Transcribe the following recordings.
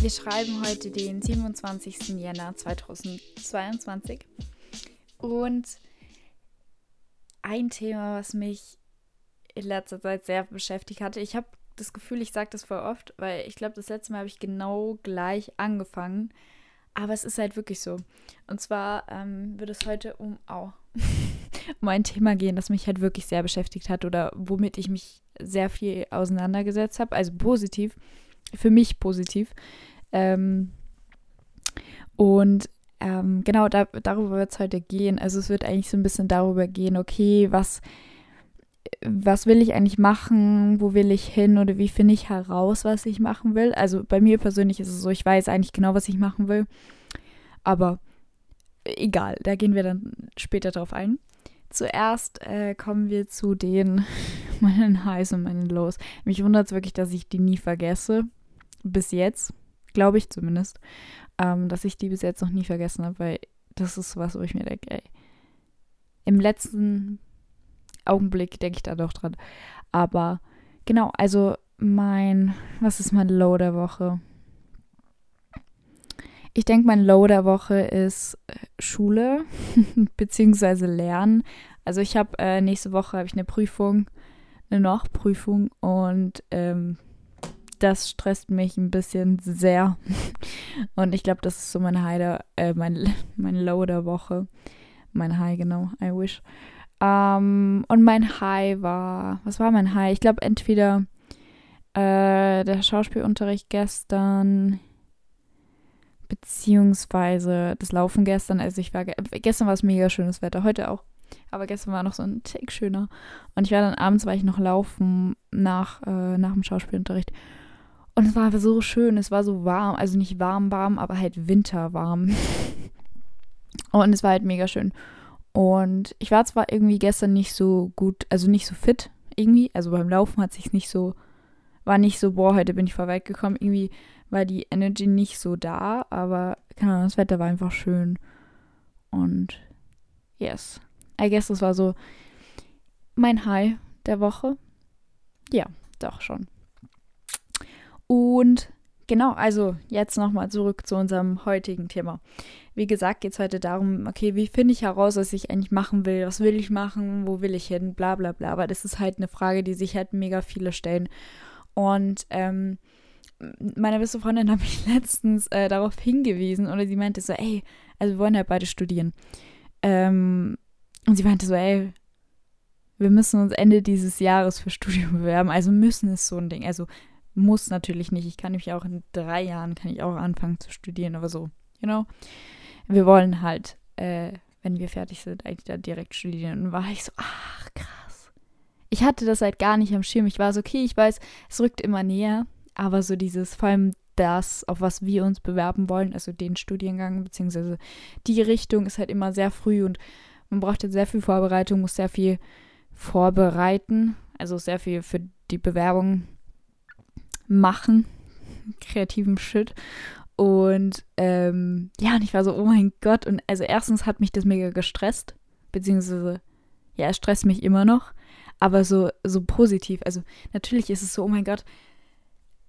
Wir schreiben heute den 27. Jänner 2022 und ein Thema, was mich in letzter Zeit sehr beschäftigt hatte. Ich habe das Gefühl, ich sage das voll oft, weil ich glaube, das letzte Mal habe ich genau gleich angefangen. Aber es ist halt wirklich so. Und zwar ähm, wird es heute um, oh, um ein Thema gehen, das mich halt wirklich sehr beschäftigt hat oder womit ich mich sehr viel auseinandergesetzt habe. Also positiv, für mich positiv. Ähm, und ähm, genau da, darüber wird es heute gehen. Also es wird eigentlich so ein bisschen darüber gehen, okay, was, was will ich eigentlich machen, wo will ich hin oder wie finde ich heraus, was ich machen will. Also bei mir persönlich ist es so, ich weiß eigentlich genau, was ich machen will. Aber egal, da gehen wir dann später drauf ein. Zuerst äh, kommen wir zu den meinen Highs und meinen Lows. Mich wundert es wirklich, dass ich die nie vergesse. Bis jetzt glaube ich zumindest, ähm, dass ich die bis jetzt noch nie vergessen habe, weil das ist was, wo ich mir denke, ey, im letzten Augenblick denke ich da doch dran. Aber genau, also mein, was ist mein Low der Woche? Ich denke, mein Low der Woche ist äh, Schule beziehungsweise Lernen. Also ich habe äh, nächste Woche habe ich eine Prüfung, eine Nachprüfung und ähm, das stresst mich ein bisschen sehr. Und ich glaube, das ist so mein High, der, äh, mein, mein Low der Woche. Mein High, genau, I wish. Ähm, und mein High war, was war mein High? Ich glaube, entweder äh, der Schauspielunterricht gestern, beziehungsweise das Laufen gestern. Also ich war, gestern war es mega schönes Wetter, heute auch. Aber gestern war noch so ein Tick schöner. Und ich war dann abends, war ich noch laufen nach, äh, nach dem Schauspielunterricht. Und es war so schön, es war so warm, also nicht warm, warm, aber halt winterwarm. Und es war halt mega schön. Und ich war zwar irgendwie gestern nicht so gut, also nicht so fit irgendwie, also beim Laufen hat sich nicht so, war nicht so, boah, heute bin ich vorweg gekommen. Irgendwie war die Energy nicht so da, aber keine Ahnung, das Wetter war einfach schön. Und yes, I guess das war so mein High der Woche. Ja, doch schon. Und genau, also jetzt nochmal zurück zu unserem heutigen Thema. Wie gesagt, geht es heute darum, okay, wie finde ich heraus, was ich eigentlich machen will? Was will ich machen? Wo will ich hin? Bla bla bla. Aber das ist halt eine Frage, die sich halt mega viele stellen. Und ähm, meine beste Freundin hat mich letztens äh, darauf hingewiesen oder sie meinte so, ey, also wir wollen halt beide studieren. Ähm, und sie meinte so, ey, wir müssen uns Ende dieses Jahres für Studium bewerben. Also müssen ist so ein Ding. Also muss natürlich nicht. Ich kann mich auch in drei Jahren kann ich auch anfangen zu studieren, aber so, you know. Wir wollen halt, äh, wenn wir fertig sind, eigentlich da direkt studieren. Und war ich so, ach krass. Ich hatte das halt gar nicht am Schirm. Ich war so, okay, ich weiß, es rückt immer näher, aber so dieses, vor allem das, auf was wir uns bewerben wollen, also den Studiengang, beziehungsweise die Richtung ist halt immer sehr früh und man braucht jetzt sehr viel Vorbereitung, muss sehr viel vorbereiten, also sehr viel für die Bewerbung machen, kreativen Shit. Und ähm, ja, und ich war so, oh mein Gott. Und also erstens hat mich das mega gestresst, beziehungsweise, ja, es stresst mich immer noch, aber so, so positiv. Also natürlich ist es so, oh mein Gott,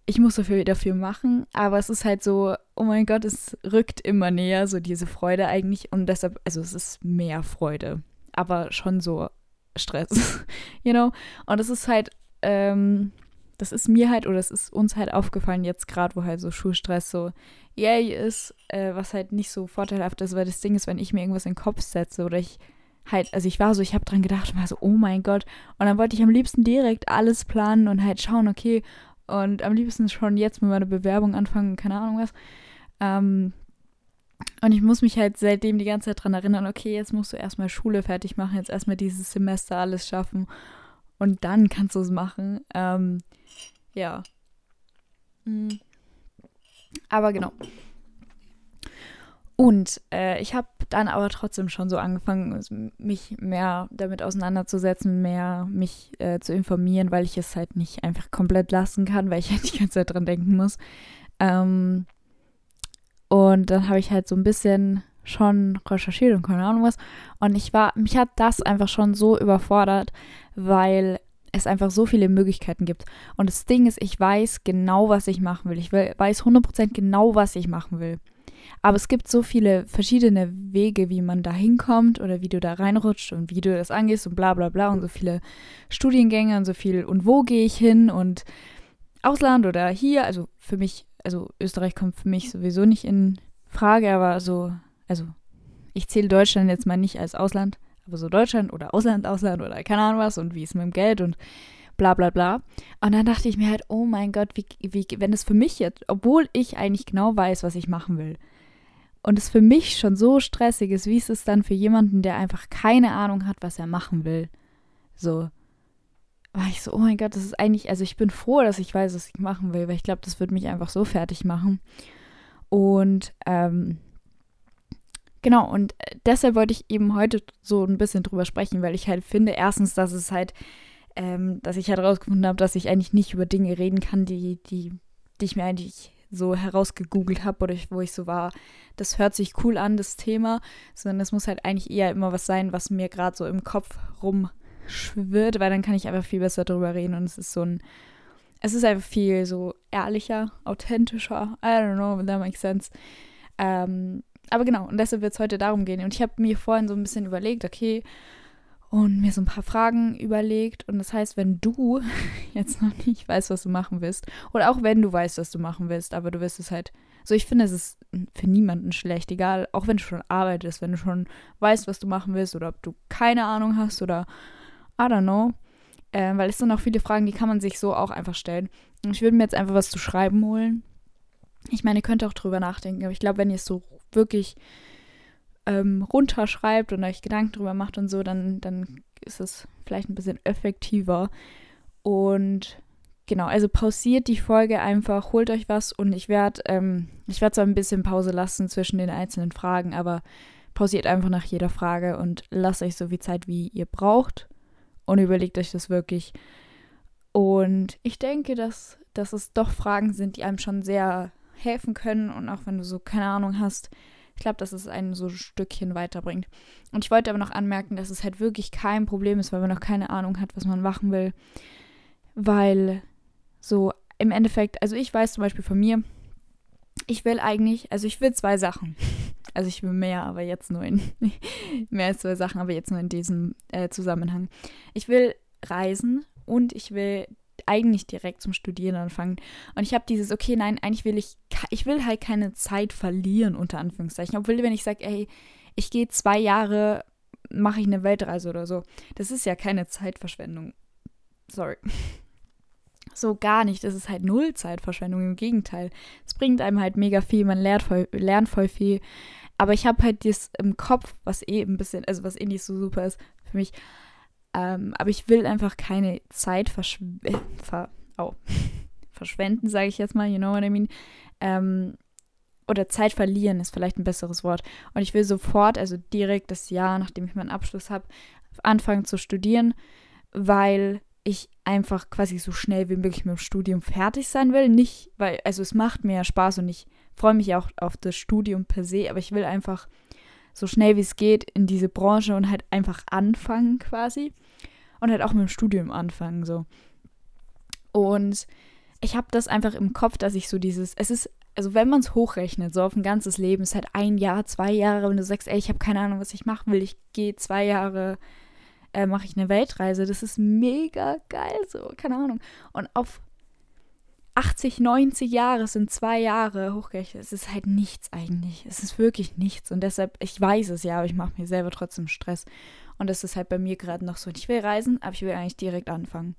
ich muss viel dafür machen, aber es ist halt so, oh mein Gott, es rückt immer näher, so diese Freude eigentlich. Und deshalb, also es ist mehr Freude, aber schon so Stress, you know? Und es ist halt, ähm, das ist mir halt oder es ist uns halt aufgefallen jetzt gerade, wo halt so Schulstress so yay ist, äh, was halt nicht so vorteilhaft ist, weil das Ding ist, wenn ich mir irgendwas in den Kopf setze oder ich halt, also ich war so, ich habe dran gedacht und war so, oh mein Gott. Und dann wollte ich am liebsten direkt alles planen und halt schauen, okay, und am liebsten schon jetzt mit meiner Bewerbung anfangen, keine Ahnung was. Ähm, und ich muss mich halt seitdem die ganze Zeit dran erinnern, okay, jetzt musst du erstmal Schule fertig machen, jetzt erstmal dieses Semester alles schaffen und dann kannst du es machen. Ähm, ja. Mhm. Aber genau. Und äh, ich habe dann aber trotzdem schon so angefangen, mich mehr damit auseinanderzusetzen, mehr mich äh, zu informieren, weil ich es halt nicht einfach komplett lassen kann, weil ich halt die ganze Zeit dran denken muss. Ähm, und dann habe ich halt so ein bisschen schon recherchiert und keine Ahnung was. Und ich war, mich hat das einfach schon so überfordert, weil es einfach so viele Möglichkeiten gibt. Und das Ding ist, ich weiß genau, was ich machen will. Ich weiß 100% genau, was ich machen will. Aber es gibt so viele verschiedene Wege, wie man da hinkommt oder wie du da reinrutscht und wie du das angehst und bla bla bla. Und so viele Studiengänge und so viel. Und wo gehe ich hin? Und Ausland oder hier. Also für mich, also Österreich kommt für mich sowieso nicht in Frage, aber so, also ich zähle Deutschland jetzt mal nicht als Ausland, aber so Deutschland oder Ausland, Ausland oder keine Ahnung was und wie ist mit dem Geld und bla bla bla. Und dann dachte ich mir halt, oh mein Gott, wie, wie, wenn es für mich jetzt, obwohl ich eigentlich genau weiß, was ich machen will, und es für mich schon so stressig ist, wie ist es dann für jemanden, der einfach keine Ahnung hat, was er machen will? So, war ich so, oh mein Gott, das ist eigentlich, also ich bin froh, dass ich weiß, was ich machen will, weil ich glaube, das wird mich einfach so fertig machen. Und ähm, genau, und deshalb wollte ich eben heute so ein bisschen drüber sprechen, weil ich halt finde, erstens, dass es halt, ähm, dass ich halt rausgefunden habe, dass ich eigentlich nicht über Dinge reden kann, die, die, die ich mir eigentlich so herausgegoogelt habe oder wo ich so war, das hört sich cool an, das Thema, sondern es muss halt eigentlich eher immer was sein, was mir gerade so im Kopf rumschwirrt, weil dann kann ich einfach viel besser drüber reden und es ist so ein, es ist einfach viel so ehrlicher, authentischer, I don't know, if that makes sense. Ähm, aber genau, und deshalb wird es heute darum gehen. Und ich habe mir vorhin so ein bisschen überlegt, okay, und mir so ein paar Fragen überlegt. Und das heißt, wenn du jetzt noch nicht weißt, was du machen willst, oder auch wenn du weißt, was du machen willst, aber du wirst es halt. So, ich finde, es ist für niemanden schlecht, egal, auch wenn du schon arbeitest, wenn du schon weißt, was du machen willst, oder ob du keine Ahnung hast, oder I don't know. Äh, weil es sind auch viele Fragen, die kann man sich so auch einfach stellen. Und ich würde mir jetzt einfach was zu schreiben holen. Ich meine, ihr könnt auch drüber nachdenken, aber ich glaube, wenn ihr es so wirklich ähm, runterschreibt und euch Gedanken drüber macht und so, dann, dann ist es vielleicht ein bisschen effektiver. Und genau, also pausiert die Folge einfach, holt euch was und ich werde, ähm, ich zwar ein bisschen Pause lassen zwischen den einzelnen Fragen, aber pausiert einfach nach jeder Frage und lasst euch so viel Zeit, wie ihr braucht und überlegt euch das wirklich. Und ich denke, dass, dass es doch Fragen sind, die einem schon sehr helfen können und auch wenn du so keine Ahnung hast, glaube, dass es einen so ein Stückchen weiterbringt. Und ich wollte aber noch anmerken, dass es halt wirklich kein Problem ist, weil man noch keine Ahnung hat, was man machen will. Weil so im Endeffekt, also ich weiß zum Beispiel von mir, ich will eigentlich, also ich will zwei Sachen. Also ich will mehr, aber jetzt nur in mehr als zwei Sachen, aber jetzt nur in diesem äh, Zusammenhang. Ich will reisen und ich will eigentlich direkt zum Studieren anfangen. Und ich habe dieses, okay, nein, eigentlich will ich, ich will halt keine Zeit verlieren, unter Anführungszeichen. Obwohl, wenn ich sage, ey, ich gehe zwei Jahre, mache ich eine Weltreise oder so, das ist ja keine Zeitverschwendung. Sorry. So gar nicht. Das ist halt null Zeitverschwendung. Im Gegenteil. Es bringt einem halt mega viel. Man lernt voll, lernt voll viel. Aber ich habe halt das im Kopf, was eh ein bisschen, also was eh nicht so super ist für mich, ähm, aber ich will einfach keine Zeit verschw ver oh. verschwenden, sage ich jetzt mal, you know what I mean. Ähm, oder Zeit verlieren ist vielleicht ein besseres Wort. Und ich will sofort, also direkt das Jahr, nachdem ich meinen Abschluss habe, anfangen zu studieren, weil ich einfach quasi so schnell wie möglich mit dem Studium fertig sein will. Nicht, weil, also es macht mir ja Spaß und ich freue mich auch auf das Studium per se, aber ich will einfach so schnell wie es geht in diese Branche und halt einfach anfangen quasi. Und halt auch mit dem Studium anfangen so. Und ich habe das einfach im Kopf, dass ich so dieses, es ist, also wenn man es hochrechnet, so auf ein ganzes Leben, ist halt ein Jahr, zwei Jahre, wenn du sagst, ey, ich habe keine Ahnung, was ich machen will, ich gehe zwei Jahre, äh, mache ich eine Weltreise, das ist mega geil, so, keine Ahnung. Und auf 80, 90 Jahre sind zwei Jahre hochgerechnet. Es ist halt nichts eigentlich. Es ist wirklich nichts. Und deshalb, ich weiß es ja, aber ich mache mir selber trotzdem Stress. Und das ist halt bei mir gerade noch so. Ich will reisen, aber ich will eigentlich direkt anfangen.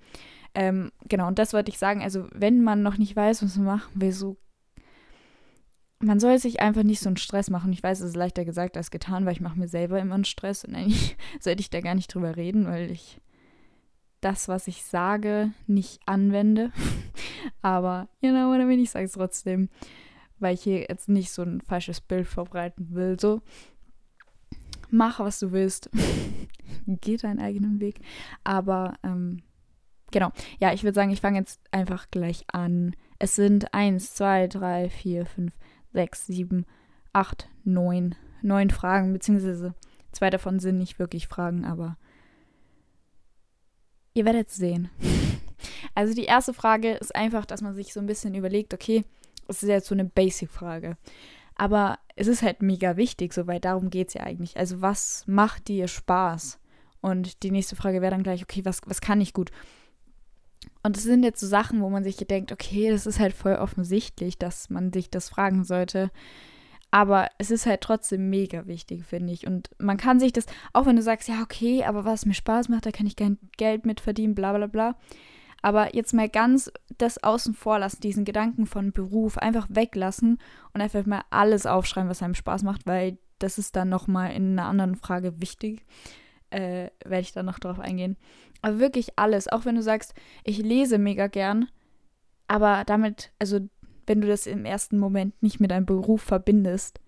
Ähm, genau, und das wollte ich sagen. Also, wenn man noch nicht weiß, was man machen will, so. Man soll sich einfach nicht so einen Stress machen. Ich weiß, es ist leichter gesagt als getan, weil ich mache mir selber immer einen Stress. Und eigentlich sollte ich da gar nicht drüber reden, weil ich das, was ich sage, nicht anwende. Aber, you know what I mean, ich sage es trotzdem, weil ich hier jetzt nicht so ein falsches Bild verbreiten will. So, mach, was du willst. Geh deinen eigenen Weg. Aber, ähm, genau. Ja, ich würde sagen, ich fange jetzt einfach gleich an. Es sind 1, 2, 3, 4, 5, 6, 7, 8, 9. Neun Fragen, beziehungsweise zwei davon sind nicht wirklich Fragen, aber Ihr werdet es sehen. Also die erste Frage ist einfach, dass man sich so ein bisschen überlegt, okay, das ist jetzt so eine Basic-Frage. Aber es ist halt mega wichtig, so, weil darum geht es ja eigentlich. Also was macht dir Spaß? Und die nächste Frage wäre dann gleich, okay, was, was kann ich gut? Und es sind jetzt so Sachen, wo man sich denkt, okay, das ist halt voll offensichtlich, dass man sich das fragen sollte. Aber es ist halt trotzdem mega wichtig, finde ich. Und man kann sich das, auch wenn du sagst, ja, okay, aber was mir Spaß macht, da kann ich kein Geld mit verdienen, bla bla bla. Aber jetzt mal ganz das außen vor lassen, diesen Gedanken von Beruf einfach weglassen und einfach mal alles aufschreiben, was einem Spaß macht, weil das ist dann nochmal in einer anderen Frage wichtig. Äh, werde ich dann noch drauf eingehen. Aber wirklich alles, auch wenn du sagst, ich lese mega gern, aber damit, also wenn du das im ersten Moment nicht mit deinem Beruf verbindest.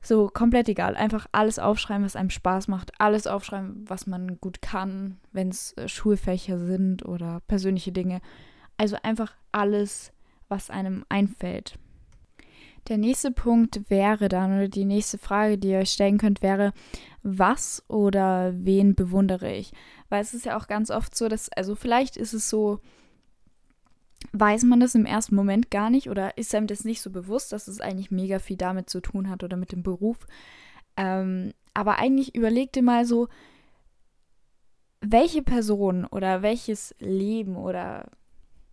So komplett egal. Einfach alles aufschreiben, was einem Spaß macht. Alles aufschreiben, was man gut kann, wenn es äh, Schulfächer sind oder persönliche Dinge. Also einfach alles, was einem einfällt. Der nächste Punkt wäre dann, oder die nächste Frage, die ihr euch stellen könnt, wäre, was oder wen bewundere ich? Weil es ist ja auch ganz oft so, dass, also vielleicht ist es so, weiß man das im ersten Moment gar nicht oder ist einem das nicht so bewusst, dass es eigentlich mega viel damit zu tun hat oder mit dem Beruf. Ähm, aber eigentlich überleg dir mal so, welche Person oder welches Leben oder,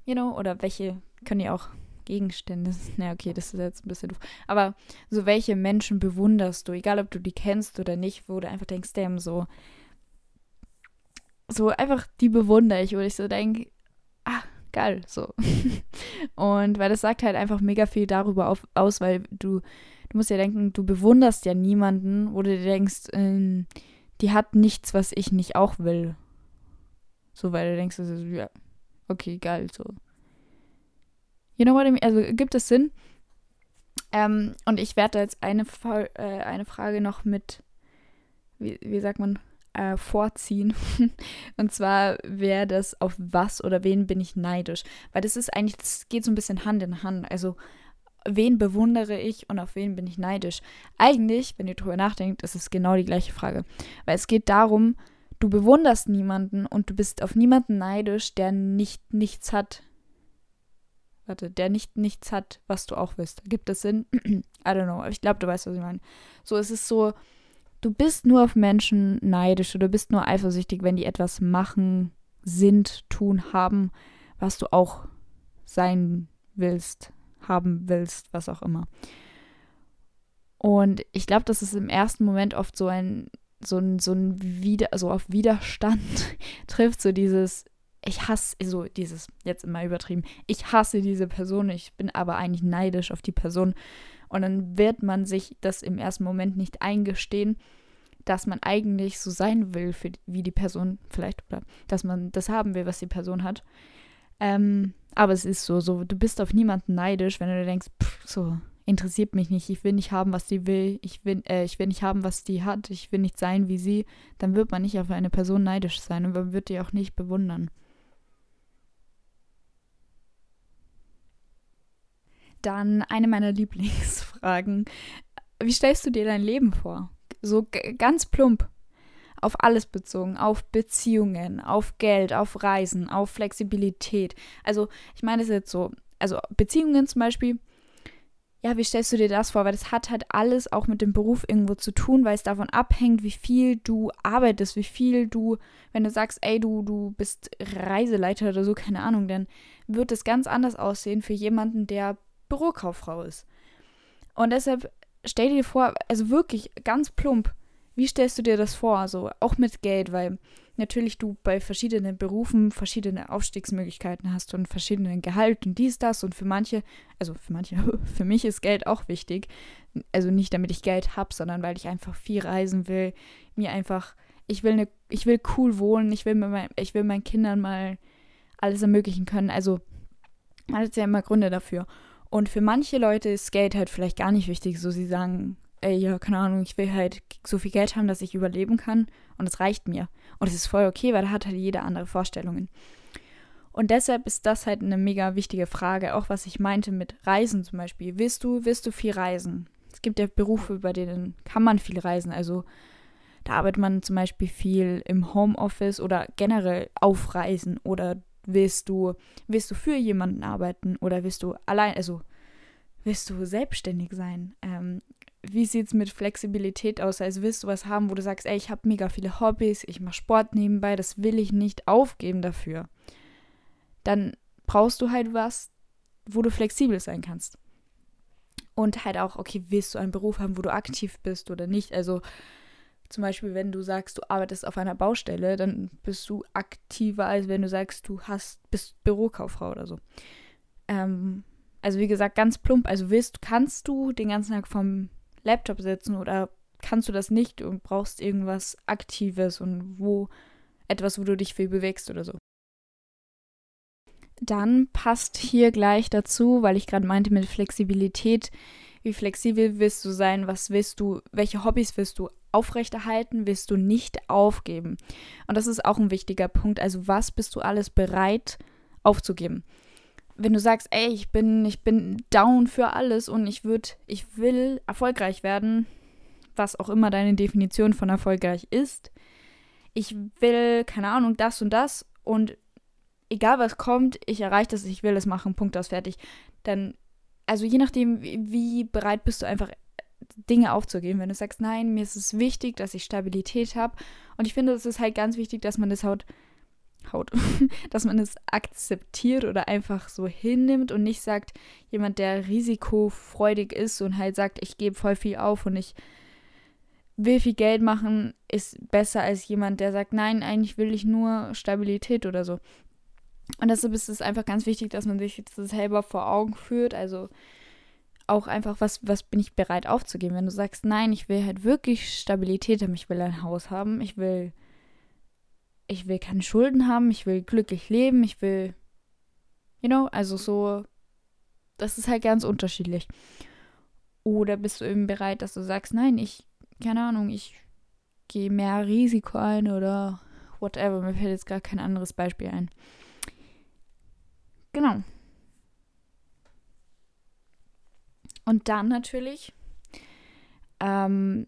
you know, oder welche, können ja auch Gegenstände, na okay, das ist jetzt ein bisschen doof, aber so welche Menschen bewunderst du, egal ob du die kennst oder nicht, wo du einfach denkst, damn, so, so einfach die bewundere ich, wo ich so denke, geil, so. und weil das sagt halt einfach mega viel darüber auf, aus, weil du, du musst ja denken, du bewunderst ja niemanden, wo du dir denkst, ähm, die hat nichts, was ich nicht auch will. So, weil du denkst, also, ja, okay, geil, so. You know what I mean? Also gibt es Sinn? Ähm, und ich werde jetzt eine, äh, eine Frage noch mit, wie, wie sagt man, äh, vorziehen. und zwar wäre das, auf was oder wen bin ich neidisch? Weil das ist eigentlich, das geht so ein bisschen Hand in Hand. Also, wen bewundere ich und auf wen bin ich neidisch? Eigentlich, wenn ihr drüber nachdenkt, ist es genau die gleiche Frage. Weil es geht darum, du bewunderst niemanden und du bist auf niemanden neidisch, der nicht nichts hat. Warte, der nicht nichts hat, was du auch willst. Gibt es Sinn? I don't know. Aber ich glaube, du weißt, was ich meine. So, es ist so, du bist nur auf Menschen neidisch oder bist nur eifersüchtig, wenn die etwas machen, sind, tun, haben, was du auch sein willst, haben willst, was auch immer. Und ich glaube, dass es im ersten Moment oft so ein, so ein, so ein Wider, so auf Widerstand trifft, so dieses, ich hasse, so dieses, jetzt immer übertrieben, ich hasse diese Person, ich bin aber eigentlich neidisch auf die Person. Und dann wird man sich das im ersten Moment nicht eingestehen, dass man eigentlich so sein will, für, wie die Person vielleicht, oder dass man das haben will, was die Person hat. Ähm, aber es ist so, so, du bist auf niemanden neidisch, wenn du denkst, pff, so, interessiert mich nicht, ich will nicht haben, was die will, ich will, äh, ich will nicht haben, was die hat, ich will nicht sein wie sie, dann wird man nicht auf eine Person neidisch sein und man wird die auch nicht bewundern. Dann eine meiner Lieblingsfragen. Wie stellst du dir dein Leben vor? So ganz plump. Auf alles bezogen, auf Beziehungen, auf Geld, auf Reisen, auf Flexibilität. Also, ich meine es jetzt so, also Beziehungen zum Beispiel, ja, wie stellst du dir das vor? Weil das hat halt alles auch mit dem Beruf irgendwo zu tun, weil es davon abhängt, wie viel du arbeitest, wie viel du, wenn du sagst, ey, du, du bist Reiseleiter oder so, keine Ahnung, dann wird es ganz anders aussehen für jemanden, der Bürokauffrau ist. Und deshalb stell dir vor, also wirklich ganz plump, wie stellst du dir das vor? Also auch mit Geld, weil natürlich du bei verschiedenen Berufen verschiedene Aufstiegsmöglichkeiten hast und verschiedenen Gehalt und dies, das und für manche, also für manche, für mich ist Geld auch wichtig. Also nicht damit ich Geld habe, sondern weil ich einfach viel reisen will, mir einfach, ich will eine, ich will cool wohnen, ich will, mir mein, ich will meinen Kindern mal alles ermöglichen können. Also man hat ja immer Gründe dafür. Und für manche Leute ist Geld halt vielleicht gar nicht wichtig. So, sie sagen, ey, ja, keine Ahnung, ich will halt so viel Geld haben, dass ich überleben kann. Und es reicht mir. Und es ist voll okay, weil da hat halt jeder andere Vorstellungen. Und deshalb ist das halt eine mega wichtige Frage, auch was ich meinte mit Reisen zum Beispiel. Willst du, willst du viel reisen? Es gibt ja Berufe, bei denen kann man viel reisen. Also Da arbeitet man zum Beispiel viel im Homeoffice oder generell auf Reisen oder willst du, willst du für jemanden arbeiten oder willst du allein, also willst du selbstständig sein? Ähm, wie sieht es mit Flexibilität aus? Also willst du was haben, wo du sagst, ey, ich habe mega viele Hobbys, ich mache Sport nebenbei, das will ich nicht aufgeben dafür. Dann brauchst du halt was, wo du flexibel sein kannst. Und halt auch, okay, willst du einen Beruf haben, wo du aktiv bist oder nicht? Also zum Beispiel, wenn du sagst, du arbeitest auf einer Baustelle, dann bist du aktiver, als wenn du sagst, du hast, bist Bürokauffrau oder so. Ähm, also wie gesagt, ganz plump. Also willst, kannst du den ganzen Tag vom Laptop sitzen oder kannst du das nicht und brauchst irgendwas Aktives und wo etwas, wo du dich viel bewegst oder so. Dann passt hier gleich dazu, weil ich gerade meinte mit Flexibilität, wie flexibel willst du sein, was willst du, welche Hobbys willst du aufrechterhalten, willst du nicht aufgeben. Und das ist auch ein wichtiger Punkt. Also was bist du alles bereit aufzugeben? wenn du sagst, ey, ich bin, ich bin down für alles und ich würde, ich will erfolgreich werden, was auch immer deine Definition von erfolgreich ist. Ich will, keine Ahnung, das und das und egal was kommt, ich erreiche das, ich will es machen, Punkt aus, fertig. Dann, also je nachdem, wie bereit bist du einfach Dinge aufzugeben. Wenn du sagst, nein, mir ist es wichtig, dass ich Stabilität habe. Und ich finde, es ist halt ganz wichtig, dass man das halt Haut, dass man es akzeptiert oder einfach so hinnimmt und nicht sagt, jemand, der risikofreudig ist und halt sagt, ich gebe voll viel auf und ich will viel Geld machen, ist besser als jemand, der sagt, nein, eigentlich will ich nur Stabilität oder so. Und deshalb ist es einfach ganz wichtig, dass man sich das selber vor Augen führt. Also auch einfach, was, was bin ich bereit aufzugeben? Wenn du sagst, nein, ich will halt wirklich Stabilität haben, ich will ein Haus haben, ich will ich will keine Schulden haben, ich will glücklich leben, ich will, you know, also so, das ist halt ganz unterschiedlich. Oder bist du eben bereit, dass du sagst, nein, ich, keine Ahnung, ich gehe mehr Risiko ein oder whatever. Mir fällt jetzt gar kein anderes Beispiel ein. Genau. Und dann natürlich, ähm,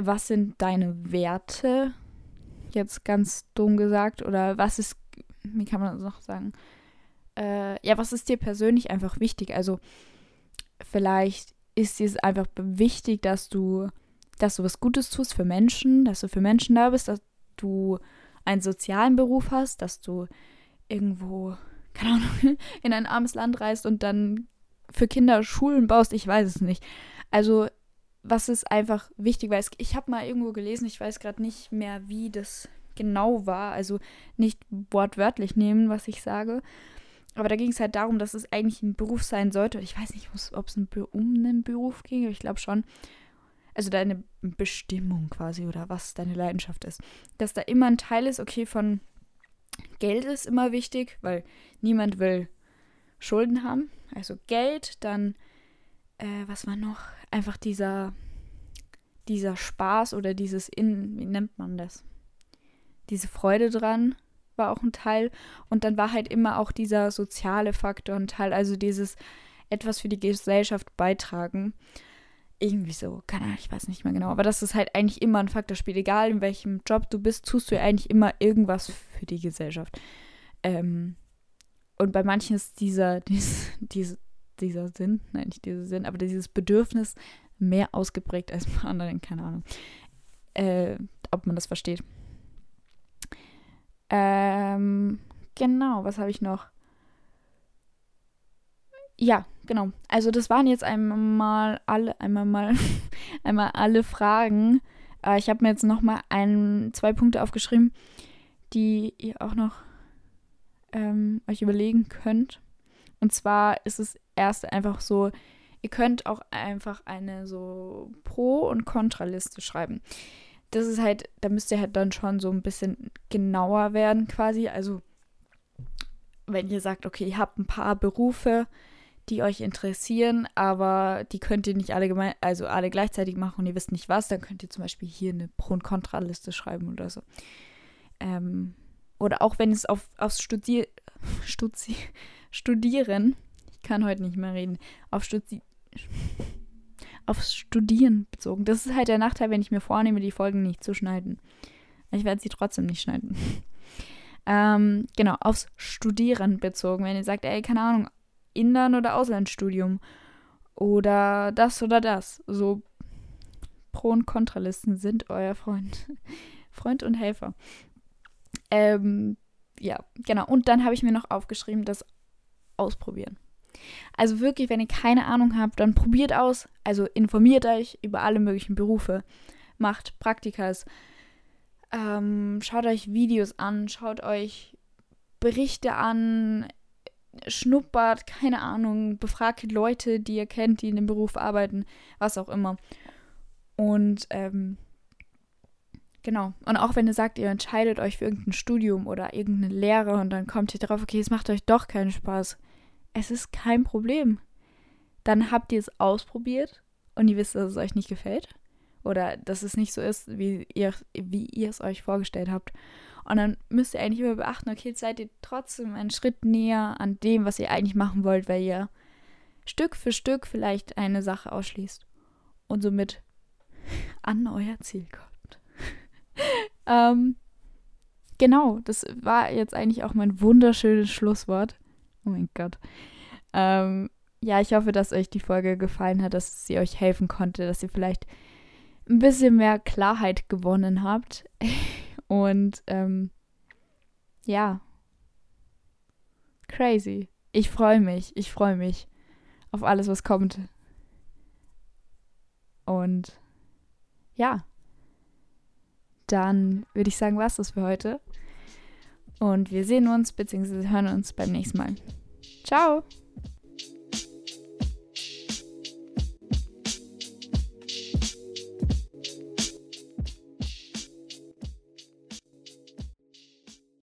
was sind deine Werte? jetzt ganz dumm gesagt. Oder was ist, wie kann man das noch sagen? Äh, ja, was ist dir persönlich einfach wichtig? Also vielleicht ist es einfach wichtig, dass du, dass du was Gutes tust für Menschen, dass du für Menschen da bist, dass du einen sozialen Beruf hast, dass du irgendwo, keine Ahnung, in ein armes Land reist und dann für Kinder Schulen baust, ich weiß es nicht. Also was ist einfach wichtig, weil ich habe mal irgendwo gelesen, ich weiß gerade nicht mehr, wie das genau war, also nicht wortwörtlich nehmen, was ich sage. Aber da ging es halt darum, dass es eigentlich ein Beruf sein sollte. Ich weiß nicht, ob es um einen Beruf ging, aber ich glaube schon. Also deine Bestimmung quasi oder was deine Leidenschaft ist. Dass da immer ein Teil ist, okay, von Geld ist immer wichtig, weil niemand will Schulden haben. Also Geld, dann, äh, was war noch? einfach dieser, dieser Spaß oder dieses In, wie nennt man das? Diese Freude dran war auch ein Teil. Und dann war halt immer auch dieser soziale Faktor ein Teil, also dieses etwas für die Gesellschaft beitragen. Irgendwie so, keine Ahnung, ich weiß nicht mehr genau. Aber das ist halt eigentlich immer ein Faktor spielt. Egal in welchem Job du bist, tust du ja eigentlich immer irgendwas für die Gesellschaft. Ähm, und bei manchen ist dieser, dies, diese, dieser Sinn, nein, nicht dieser Sinn, aber dieses Bedürfnis mehr ausgeprägt als bei anderen, keine Ahnung. Äh, ob man das versteht. Ähm, genau, was habe ich noch? Ja, genau. Also das waren jetzt einmal alle, einmal mal, einmal alle Fragen. Äh, ich habe mir jetzt noch mal ein, zwei Punkte aufgeschrieben, die ihr auch noch ähm, euch überlegen könnt. Und zwar ist es erst einfach so, ihr könnt auch einfach eine so Pro- und Kontraliste schreiben. Das ist halt, da müsst ihr halt dann schon so ein bisschen genauer werden quasi. Also wenn ihr sagt, okay, ihr habt ein paar Berufe, die euch interessieren, aber die könnt ihr nicht alle gemein, also alle gleichzeitig machen und ihr wisst nicht was, dann könnt ihr zum Beispiel hier eine Pro- und Kontraliste schreiben oder so. Ähm, oder auch wenn es auf, aufs Studier, Stuzi, Studieren, ich kann heute nicht mehr reden, auf Studi aufs Studieren bezogen. Das ist halt der Nachteil, wenn ich mir vornehme, die Folgen nicht zu schneiden. Ich werde sie trotzdem nicht schneiden. ähm, genau, aufs Studieren bezogen. Wenn ihr sagt, ey, keine Ahnung, Inland- oder Auslandsstudium oder das oder das. So Pro- und Kontralisten sind euer Freund. Freund und Helfer. Ähm, ja, genau. Und dann habe ich mir noch aufgeschrieben, das Ausprobieren. Also wirklich, wenn ihr keine Ahnung habt, dann probiert aus. Also informiert euch über alle möglichen Berufe. Macht Praktikas. Ähm, schaut euch Videos an. Schaut euch Berichte an. Schnuppert, keine Ahnung. Befragt Leute, die ihr kennt, die in dem Beruf arbeiten. Was auch immer. Und ähm, Genau. Und auch wenn ihr sagt, ihr entscheidet euch für irgendein Studium oder irgendeine Lehre und dann kommt ihr drauf, okay, es macht euch doch keinen Spaß. Es ist kein Problem. Dann habt ihr es ausprobiert und ihr wisst, dass es euch nicht gefällt. Oder dass es nicht so ist, wie ihr, wie ihr es euch vorgestellt habt. Und dann müsst ihr eigentlich immer beachten, okay, jetzt seid ihr trotzdem einen Schritt näher an dem, was ihr eigentlich machen wollt, weil ihr Stück für Stück vielleicht eine Sache ausschließt und somit an euer Ziel kommt. Ähm, genau, das war jetzt eigentlich auch mein wunderschönes Schlusswort. Oh mein Gott. Ähm, ja, ich hoffe, dass euch die Folge gefallen hat, dass sie euch helfen konnte, dass ihr vielleicht ein bisschen mehr Klarheit gewonnen habt. Und ähm, ja, crazy. Ich freue mich, ich freue mich auf alles, was kommt. Und ja dann würde ich sagen, war es das für heute. Und wir sehen uns bzw. hören uns beim nächsten Mal. Ciao!